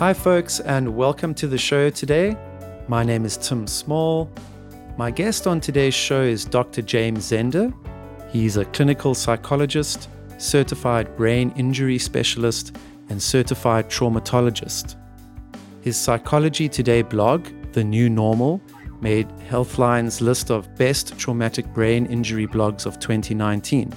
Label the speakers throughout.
Speaker 1: Hi, folks, and welcome to the show today. My name is Tim Small. My guest on today's show is Dr. James Zender. He's a clinical psychologist, certified brain injury specialist, and certified traumatologist. His Psychology Today blog, The New Normal, made Healthline's list of best traumatic brain injury blogs of 2019.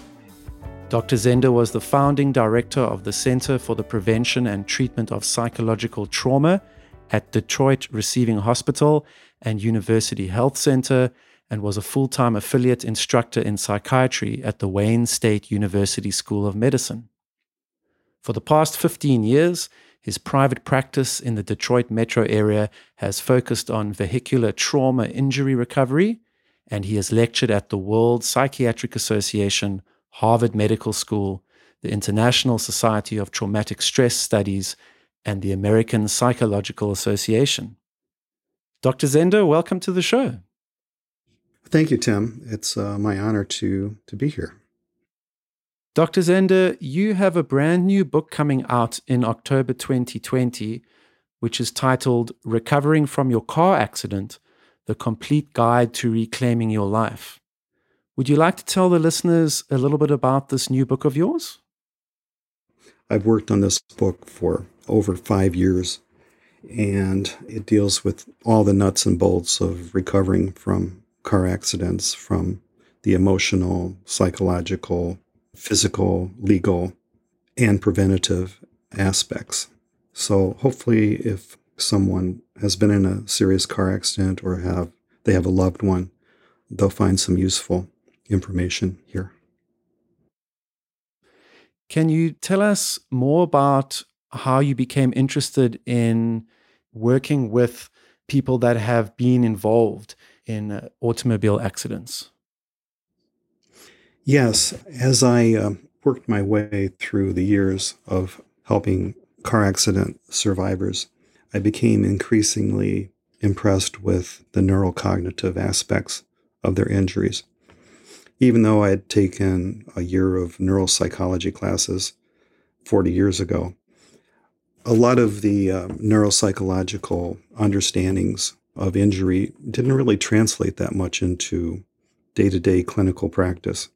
Speaker 1: Dr. Zender was the founding director of the Center for the Prevention and Treatment of Psychological Trauma at Detroit Receiving Hospital and University Health Center and was a full time affiliate instructor in psychiatry at the Wayne State University School of Medicine. For the past 15 years, his private practice in the Detroit metro area has focused on vehicular trauma injury recovery, and he has lectured at the World Psychiatric Association, Harvard Medical School, the International Society of Traumatic Stress Studies, and the American Psychological Association. Dr. Zender, welcome to the show.
Speaker 2: Thank you, Tim. It's uh, my honor to, to be here.
Speaker 1: Dr. Zender, you have a brand new book coming out in October 2020, which is titled Recovering from Your Car Accident The Complete Guide to Reclaiming Your Life. Would you like to tell the listeners a little bit about this new book of yours?
Speaker 2: I've worked on this book for over five years, and it deals with all the nuts and bolts of recovering from car accidents, from the emotional, psychological, physical, legal, and preventative aspects. So hopefully if someone has been in a serious car accident or have they have a loved one, they'll find some useful information here.
Speaker 1: Can you tell us more about how you became interested in working with people that have been involved in uh, automobile accidents?
Speaker 2: Yes, as I uh, worked my way through the years of helping car accident survivors, I became increasingly impressed with the neurocognitive aspects of their injuries. Even though I had taken a year of neuropsychology classes 40 years ago, a lot of the uh, neuropsychological understandings of injury didn't really translate that much into day to day clinical practice.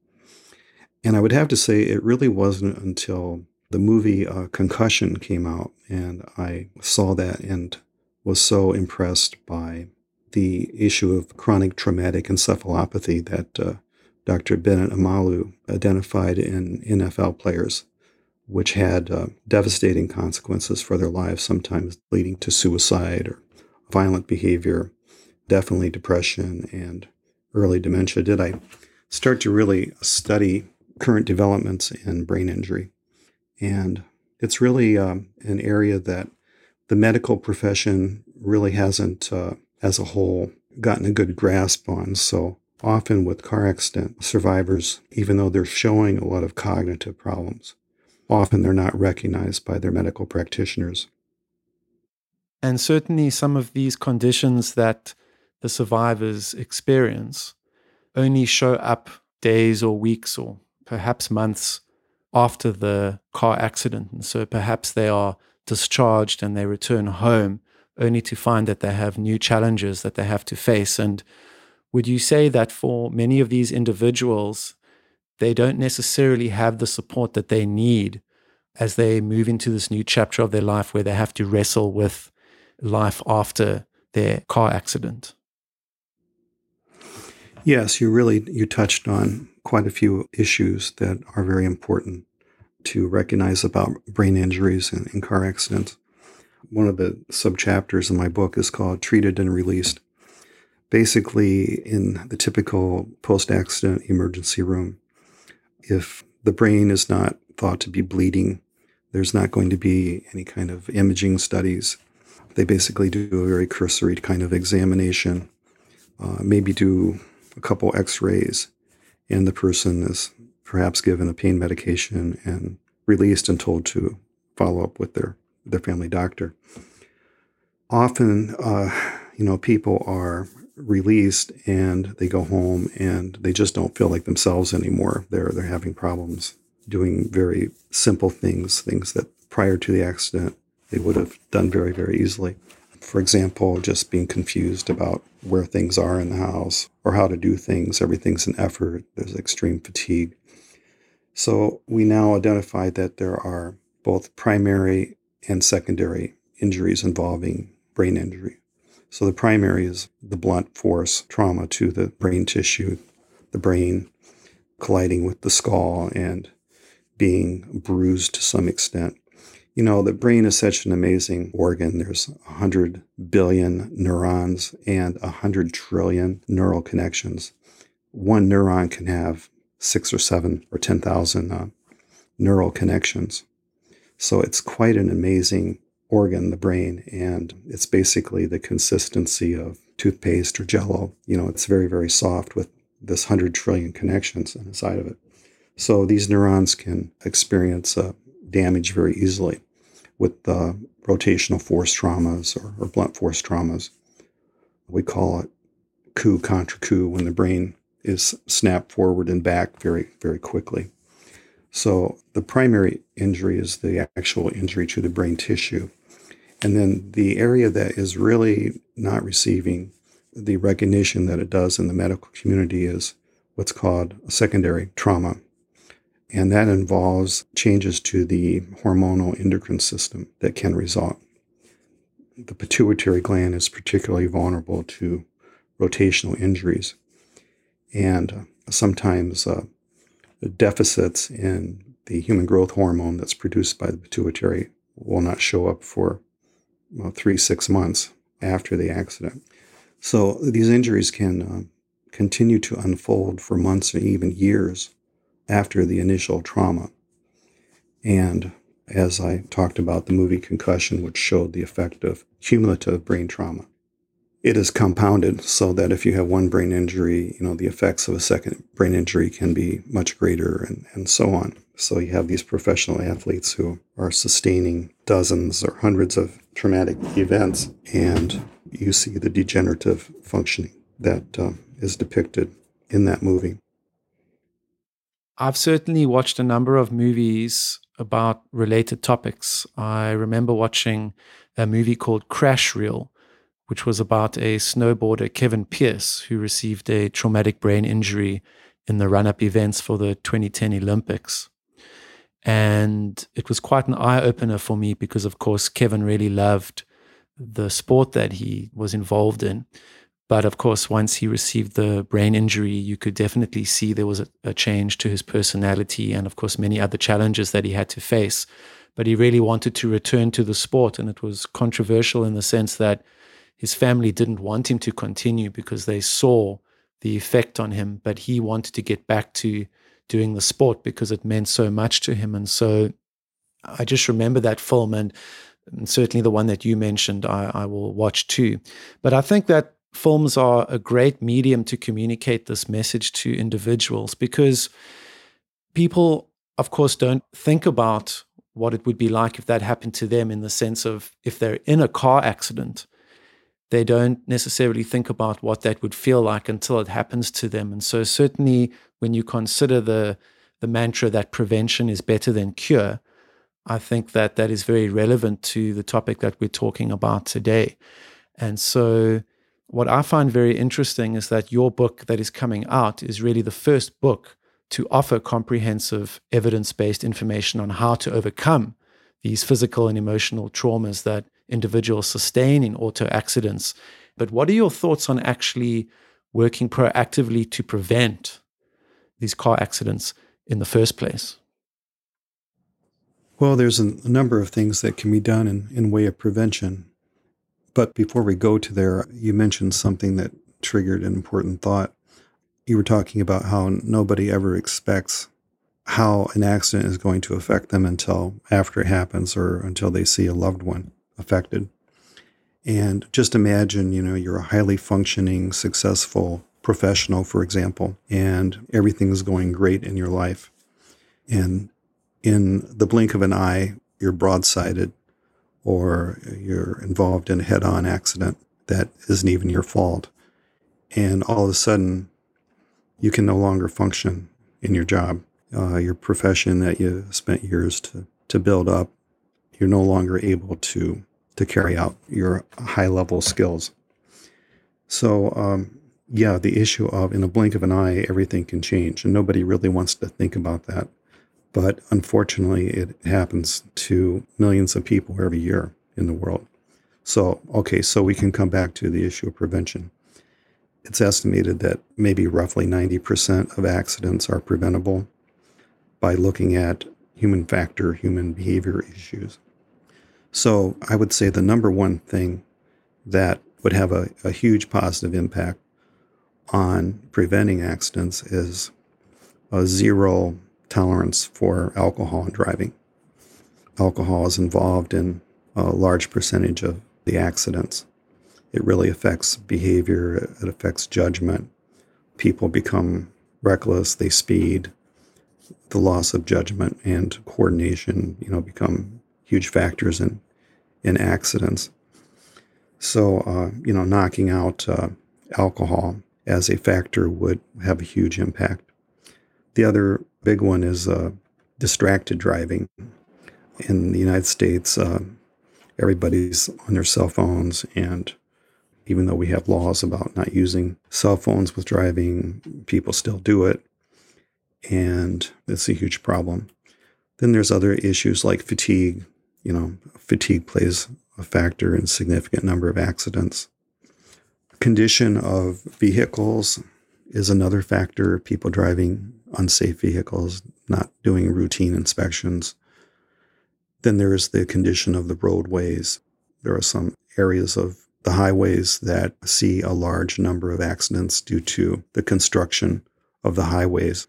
Speaker 2: And I would have to say it really wasn't until the movie uh, Concussion came out and I saw that and was so impressed by the issue of chronic traumatic encephalopathy that uh, Dr. Bennet Omalu identified in NFL players, which had uh, devastating consequences for their lives, sometimes leading to suicide or violent behavior, definitely depression and early dementia. Did I start to really study current developments in brain injury. And it's really um, an area that the medical profession really hasn't, uh, as a whole, gotten a good grasp on. So often with car accident survivors, even though they're showing a lot of cognitive problems, often they're not recognized by their medical practitioners.
Speaker 1: And certainly, some of these conditions that the survivors experience only show up days or weeks or perhaps months after the car accident. And so perhaps they are discharged and they return home only to find that they have new challenges that they have to face. And would you say that for many of these individuals, they don't necessarily have the support that they need as they move into this new chapter of their life where they have to wrestle with life after their car accident?
Speaker 2: Yes, you really you touched on quite a few issues that are very important to recognize about brain injuries and, and car accidents. One of the subchapters in my book is called Treated and Released. Basically, in the typical post accident emergency room, if the brain is not thought to be bleeding, there's not going to be any kind of imaging studies. They basically do a very cursory kind of examination, uh, maybe do a couple x rays, and the person is perhaps given a pain medication and released and told to follow up with their, their family doctor. Often, uh, you know, people are released and they go home and they just don't feel like themselves anymore. They're they're having problems doing very simple things, things that prior to the accident they would have done very, very easily. For example, just being confused about where things are in the house or how to do things. Everything's an effort. There's extreme fatigue. So we now identified that there are both primary and secondary injuries involving brain injury. So the primary is the blunt force trauma to the brain tissue, the brain colliding with the skull and being bruised to some extent. You know, the brain is such an amazing organ. There's 100 billion neurons and 100 trillion neural connections. One neuron can have six or seven or 10,000 uh, neural connections. So it's quite an amazing organ, the brain, and it's basically the consistency of toothpaste or jello. You know, it's very, very soft with this 100 trillion connections inside of it. So these neurons can experience uh, damage very easily with uh, rotational force traumas or, or blunt force traumas. We call it coup contrecoup when the brain is snapped forward and back very, very quickly. So the primary injury is the actual injury to the brain tissue. And then the area that is really not receiving the recognition that it does in the medical community is what's called secondary trauma. And that involves changes to the hormonal endocrine system that can result. The pituitary gland is particularly vulnerable to rotational injuries. And sometimes uh, deficits in the human growth hormone that's produced by the pituitary will not show up for well, three, six months after the accident. So these injuries can uh, continue to unfold for months or even years after the initial trauma. And as I talked about the movie Concussion, which showed the effect of cumulative brain trauma, it is compounded so that if you have one brain injury, you know, the effects of a second brain injury can be much greater and, and so on. So you have these professional athletes who are sustaining dozens or hundreds of traumatic events, and you see the degenerative functioning that uh, is depicted in that movie.
Speaker 1: I've certainly watched a number of movies about related topics. I remember watching a movie called Crash Reel, which was about a snowboarder, Kevin Pearce, who received a traumatic brain injury in the run up events for the 2010 Olympics. And it was quite an eye opener for me because, of course, Kevin really loved the sport that he was involved in. But of course, once he received the brain injury, you could definitely see there was a, a, change to his personality and, of course, many other challenges that he had to face. But he really wanted to return to the sport. And it was controversial in the sense that his family didn't want him to continue because they saw the effect on him. But he wanted to get back to doing the sport because it meant so much to him. And so I just remember that film and, and certainly the one that you mentioned, I, I will watch too. But I think that films are a great medium to communicate this message to individuals because people, of course, don't think about what it would be like if that happened to them in the sense of if they're in a car accident they don't necessarily think about what that would feel like until it happens to them. And so, certainly, when you consider the the mantra that prevention is better than cure, I think that that is very relevant to the topic that we're talking about today. And so, what I find very interesting is that your book that is coming out is really the first book to offer comprehensive evidence based information on how to overcome these physical and emotional traumas that individuals sustain in auto accidents. But what are your thoughts on actually working proactively to prevent these car accidents in the first place?
Speaker 2: Well, there's a number of things that can be done in, in way of prevention. But before we go to there, you mentioned something that triggered an important thought. You were talking about how nobody ever expects how an accident is going to affect them until after it happens or until they see a loved one affected. And just imagine, you know, you're a highly functioning, successful professional, for example, and everything is going great in your life. And in the blink of an eye, you're broadsided or you're involved in a head on accident that isn't even your fault. And all of a sudden, you can no longer function in your job, uh, your profession that you spent years to, to build up you're no longer able to to carry out your high level skills. So, um, yeah, the issue of in a blink of an eye, everything can change, and nobody really wants to think about that. But unfortunately, it happens to millions of people every year in the world. So, okay, so we can come back to the issue of prevention. It's estimated that maybe roughly 90% of accidents are preventable by looking at human factor, human behavior issues. So I would say the number one thing that would have a, a huge positive impact on preventing accidents is a zero tolerance for alcohol and driving. Alcohol is involved in a large percentage of the accidents. It really affects behavior, it affects judgment. People become reckless, they speed. The loss of judgment and coordination, you know, become huge factors in in accidents. So, uh, you know, knocking out uh, alcohol as a factor would have a huge impact. The other big one is uh, distracted driving. In the United States, uh, everybody's on their cell phones, and even though we have laws about not using cell phones with driving, people still do it, and it's a huge problem. Then there's other issues like fatigue. You know, fatigue plays a factor in significant number of accidents. Condition of vehicles is another factor. People driving unsafe vehicles, not doing routine inspections. Then there is the condition of the roadways. There are some areas of the highways that see a large number of accidents due to the construction of the highways.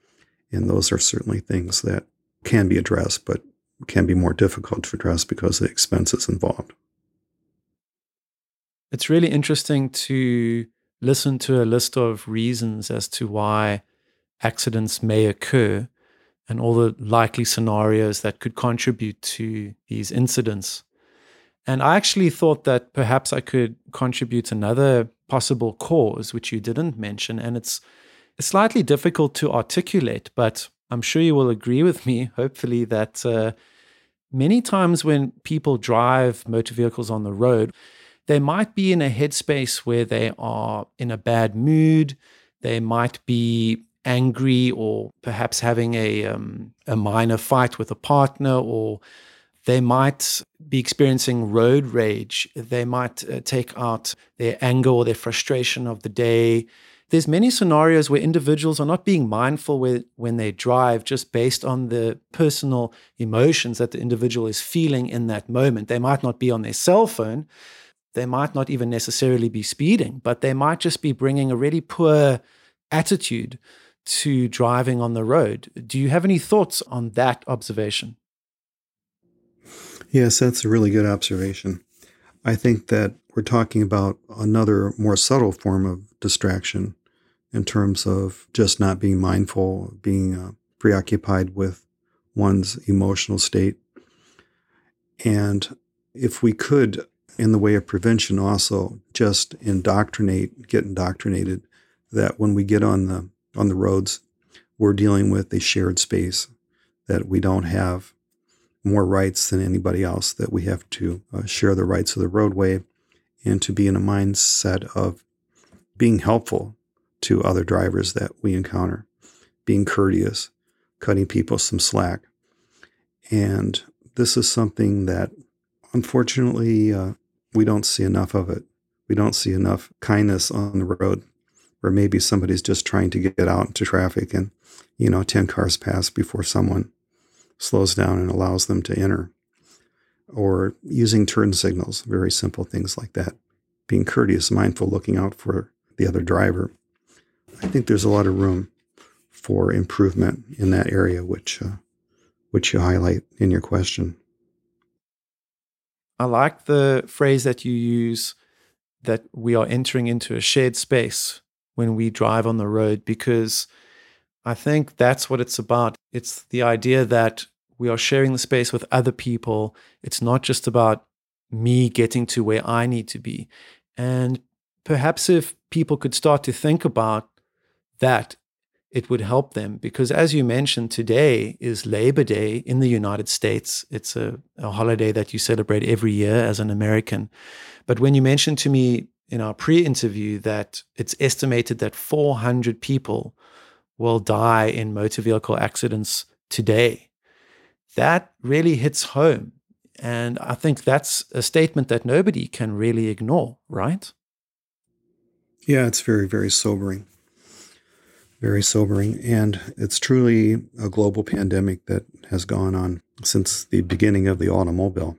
Speaker 2: And those are certainly things that can be addressed, but can be more difficult to address because of the expenses involved.
Speaker 1: It's really interesting to listen to a list of reasons as to why accidents may occur and all the likely scenarios that could contribute to these incidents. And I actually thought that perhaps I could contribute another possible cause, which you didn't mention. And it's, it's slightly difficult to articulate, but I'm sure you will agree with me, hopefully, that uh, many times when people drive motor vehicles on the road, they might be in a headspace where they are in a bad mood. They might be angry or perhaps having a, um, a minor fight with a partner, or they might be experiencing road rage. They might uh, take out their anger or their frustration of the day. There's many scenarios where individuals are not being mindful with, when they drive just based on the personal emotions that the individual is feeling in that moment. They might not be on their cell phone, they might not even necessarily be speeding, but they might just be bringing a really poor attitude to driving on the road. Do you have any thoughts on that observation?
Speaker 2: Yes, that's a really good observation. I think that we're talking about another more subtle form of distraction in terms of just not being mindful, being uh, preoccupied with one's emotional state. And if we could in the way of prevention also just indoctrinate, get indoctrinated that when we get on the on the roads, we're dealing with a shared space that we don't have more rights than anybody else, that we have to uh, share the rights of the roadway and to be in a mindset of being helpful to other drivers that we encounter, being courteous, cutting people some slack. And this is something that unfortunately uh, we don't see enough of it. We don't see enough kindness on the road where maybe somebody's just trying to get out into traffic and, you know, 10 cars pass before someone slows down and allows them to enter. Or using turn signals, very simple things like that. Being courteous, mindful, looking out for the other driver. I think there's a lot of room for improvement in that area, which, uh, which you highlight in your question.
Speaker 1: I like the phrase that you use that we are entering into a shared space when we drive on the road because I think that's what it's about. It's the idea that we are sharing the space with other people. It's not just about me getting to where I need to be. And perhaps if people could start to think about that it would help them because as you mentioned today is labor day in the united states. It's a, a, holiday that you celebrate every year as an american. But when you mentioned to me in our pre-interview that it's estimated that 400 people will die in motor vehicle accidents today that really hits home. And i think that's a statement that nobody can really ignore right?
Speaker 2: Yeah it's very very sobering very sobering. And it's truly a global pandemic that has gone on since the beginning of the automobile.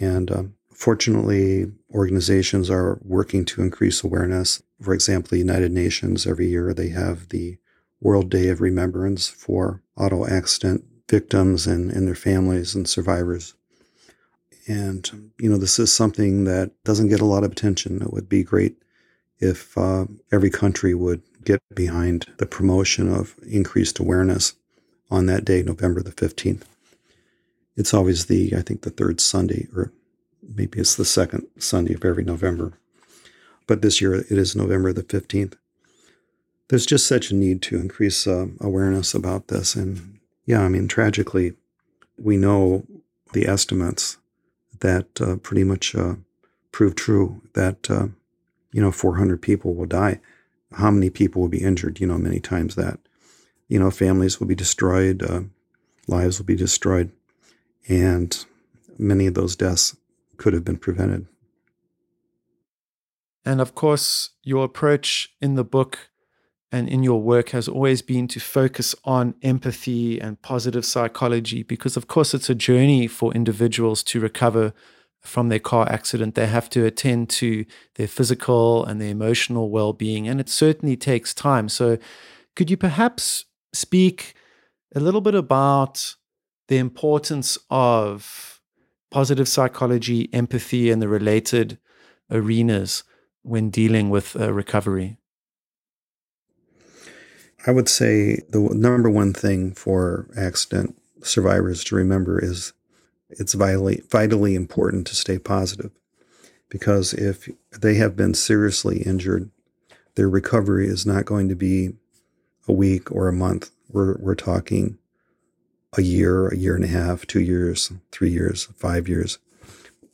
Speaker 2: And um, fortunately, organizations are working to increase awareness. For example, the United Nations, every year they have the World Day of Remembrance for auto accident victims and, and their families and survivors. And, you know, this is something that doesn't get a lot of attention. It would be great if uh, every country would get behind the promotion of increased awareness on that day, November the 15th. It's always the, I think, the third Sunday, or maybe it's the second Sunday of every November. But this year it is November the 15th. There's just such a need to increase uh, awareness about this. And yeah, I mean, tragically, we know the estimates that uh, pretty much uh, prove true that, uh, you know, 400 people will die how many people will be injured, you know, many times that. You know, families will be destroyed, uh, lives will be destroyed, and many of those deaths could have been prevented.
Speaker 1: And of course, your approach in the book and in your work has always been to focus on empathy and positive psychology because, of course, it's a journey for individuals to recover from their car accident, they have to attend to their physical and their emotional well being. And it certainly takes time. So, could you perhaps speak a little bit about the importance of positive psychology, empathy, and the related arenas when dealing with uh, recovery?
Speaker 2: I would say the number one thing for accident survivors to remember is it's vitally, vitally important to stay positive because if they have been seriously injured, their recovery is not going to be a week or a month. We're, we're talking a year, a year and a half, two years, three years, five years.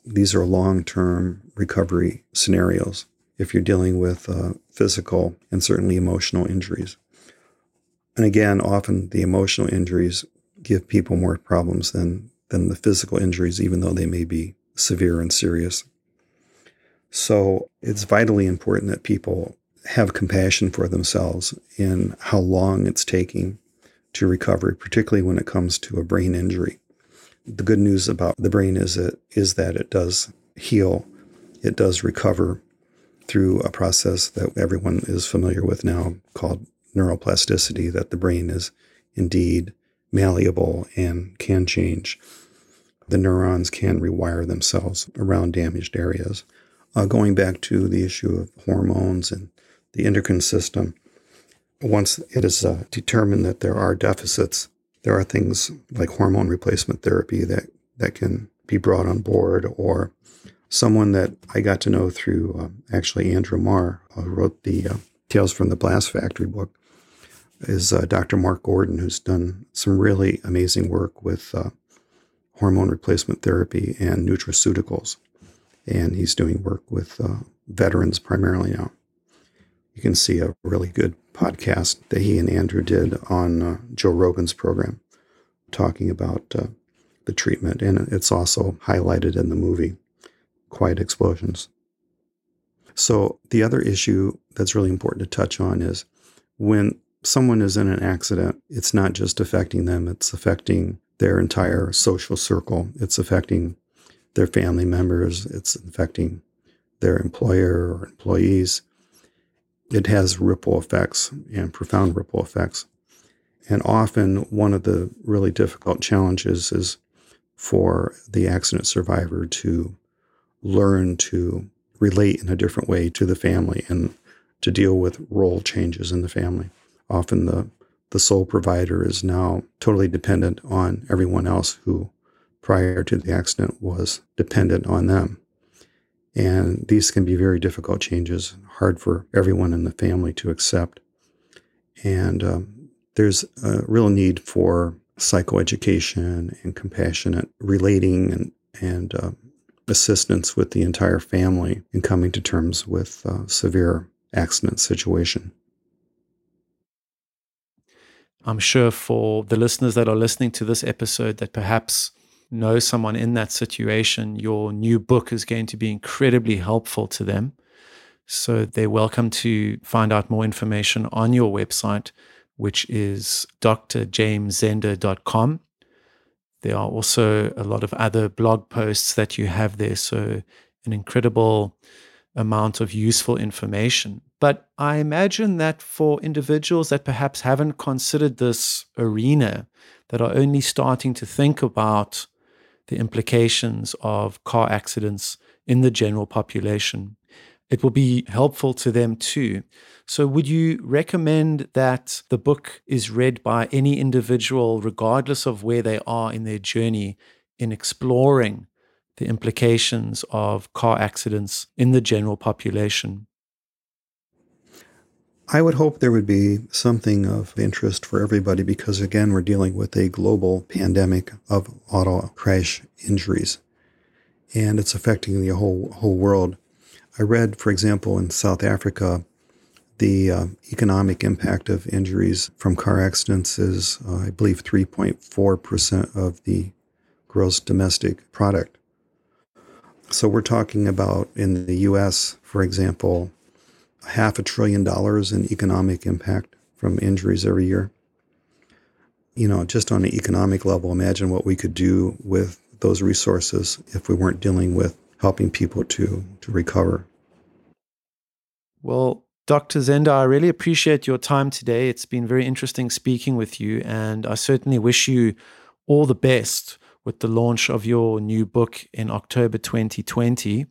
Speaker 2: These are long term recovery scenarios if you're dealing with uh, physical and certainly emotional injuries. And again, often the emotional injuries give people more problems than than the physical injuries, even though they may be severe and serious. So it's vitally important that people have compassion for themselves in how long it's taking to recover, particularly when it comes to a brain injury. The good news about the brain is that it does heal, it does recover through a process that everyone is familiar with now called neuroplasticity, that the brain is indeed malleable and can change the neurons can rewire themselves around damaged areas. Uh, going back to the issue of hormones and the endocrine system, once it is uh, determined that there are deficits, there are things like hormone replacement therapy that, that can be brought on board, or someone that I got to know through uh, actually Andrew Marr, who wrote the uh, Tales from the Blast Factory book, is uh, Dr. Mark Gordon, who's done some really amazing work with uh, hormone replacement therapy and nutraceuticals. And he's doing work with uh, veterans primarily now. You can see a really good podcast that he and Andrew did on uh, Joe Rogan's program talking about uh, the treatment. And it's also highlighted in the movie Quiet Explosions. So, the other issue that's really important to touch on is when someone is in an accident, it's not just affecting them, it's affecting their entire social circle. It's affecting their family members, it's affecting their employer or employees. It has ripple effects and profound ripple effects. And often, one of the really difficult challenges is for the accident survivor to learn to relate in a different way to the family and to deal with role changes in the family. Often, the the sole provider is now totally dependent on everyone else who prior to the accident was dependent on them. And these can be very difficult changes, hard for everyone in the family to accept. And um, there's a real need for psychoeducation and compassionate relating and, and uh, assistance with the entire family in coming to terms with uh, severe accident situation.
Speaker 1: I'm sure for the listeners that are listening to this episode that perhaps know someone in that situation, your new book is going to be incredibly helpful to them. So they're welcome to find out more information on your website, which is drjameszender.com. There are also a lot of other blog posts that you have there. So, an incredible amount of useful information. But I imagine that for individuals that perhaps haven't considered this arena, that are only starting to think about the implications of car accidents in the general population, it will be helpful to them too. So, would you recommend that the book is read by any individual, regardless of where they are in their journey in exploring the implications of car accidents in the general population?
Speaker 2: I would hope there would be something of interest for everybody because, again, we're dealing with a global pandemic of auto crash injuries, and it's affecting the whole whole world. I read, for example, in South Africa, the uh, economic impact of injuries from car accidents is, uh, I believe, 3.4% of the gross domestic product. So we're talking about in the US, for example, half a trillion dollars in economic impact from injuries every year. You know, just on an economic level, imagine what we could do with those resources if we weren't dealing with helping people to to recover.
Speaker 1: Well, Dr. Zender, I really appreciate your time today. It's been very interesting speaking with you, and I certainly wish you all the best with the launch of your new book in October 2020.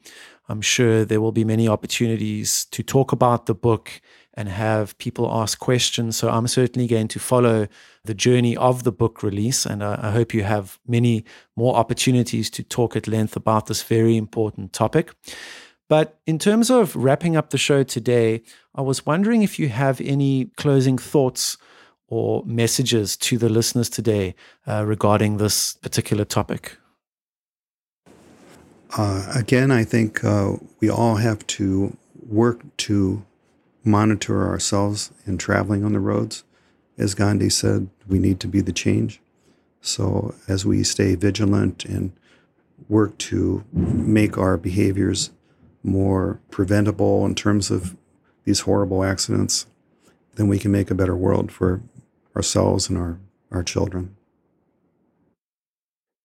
Speaker 1: I'm sure there will be many opportunities to talk about the book and have people ask questions. So I'm certainly going to follow the journey of the book release. And I, I, hope you have many more opportunities to talk at length about this very important topic. But in terms of wrapping up the show today, I was wondering if you have any closing thoughts or messages to the listeners today uh, regarding this particular topic.
Speaker 2: Uh, again, I think uh, we all have to work to monitor ourselves in traveling on the roads. As Gandhi said, we need to be the change. So, as we stay vigilant and work to make our behaviors more preventable in terms of these horrible accidents, then we can make a better world for ourselves and our, our children.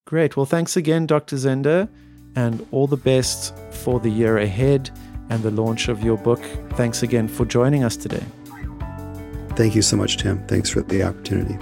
Speaker 1: Great. Well, thanks again, Dr. Zender, and all the best for the year ahead and the launch of your book. Thanks again for joining us today.
Speaker 2: Thank you so much, Tim. Thanks for the opportunity.